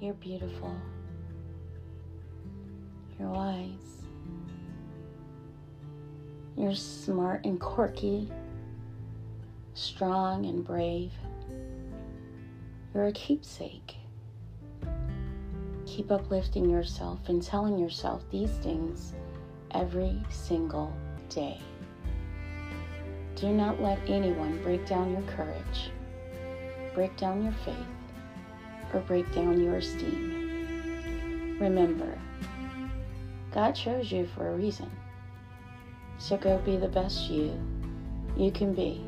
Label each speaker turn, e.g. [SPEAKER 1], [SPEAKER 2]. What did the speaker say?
[SPEAKER 1] You're beautiful. You're wise. You're smart and quirky, strong and brave. You're a keepsake. Keep uplifting yourself and telling yourself these things every single day. Do not let anyone break down your courage, break down your faith, or break down your esteem. Remember, God chose you for a reason. So go be the best you you can be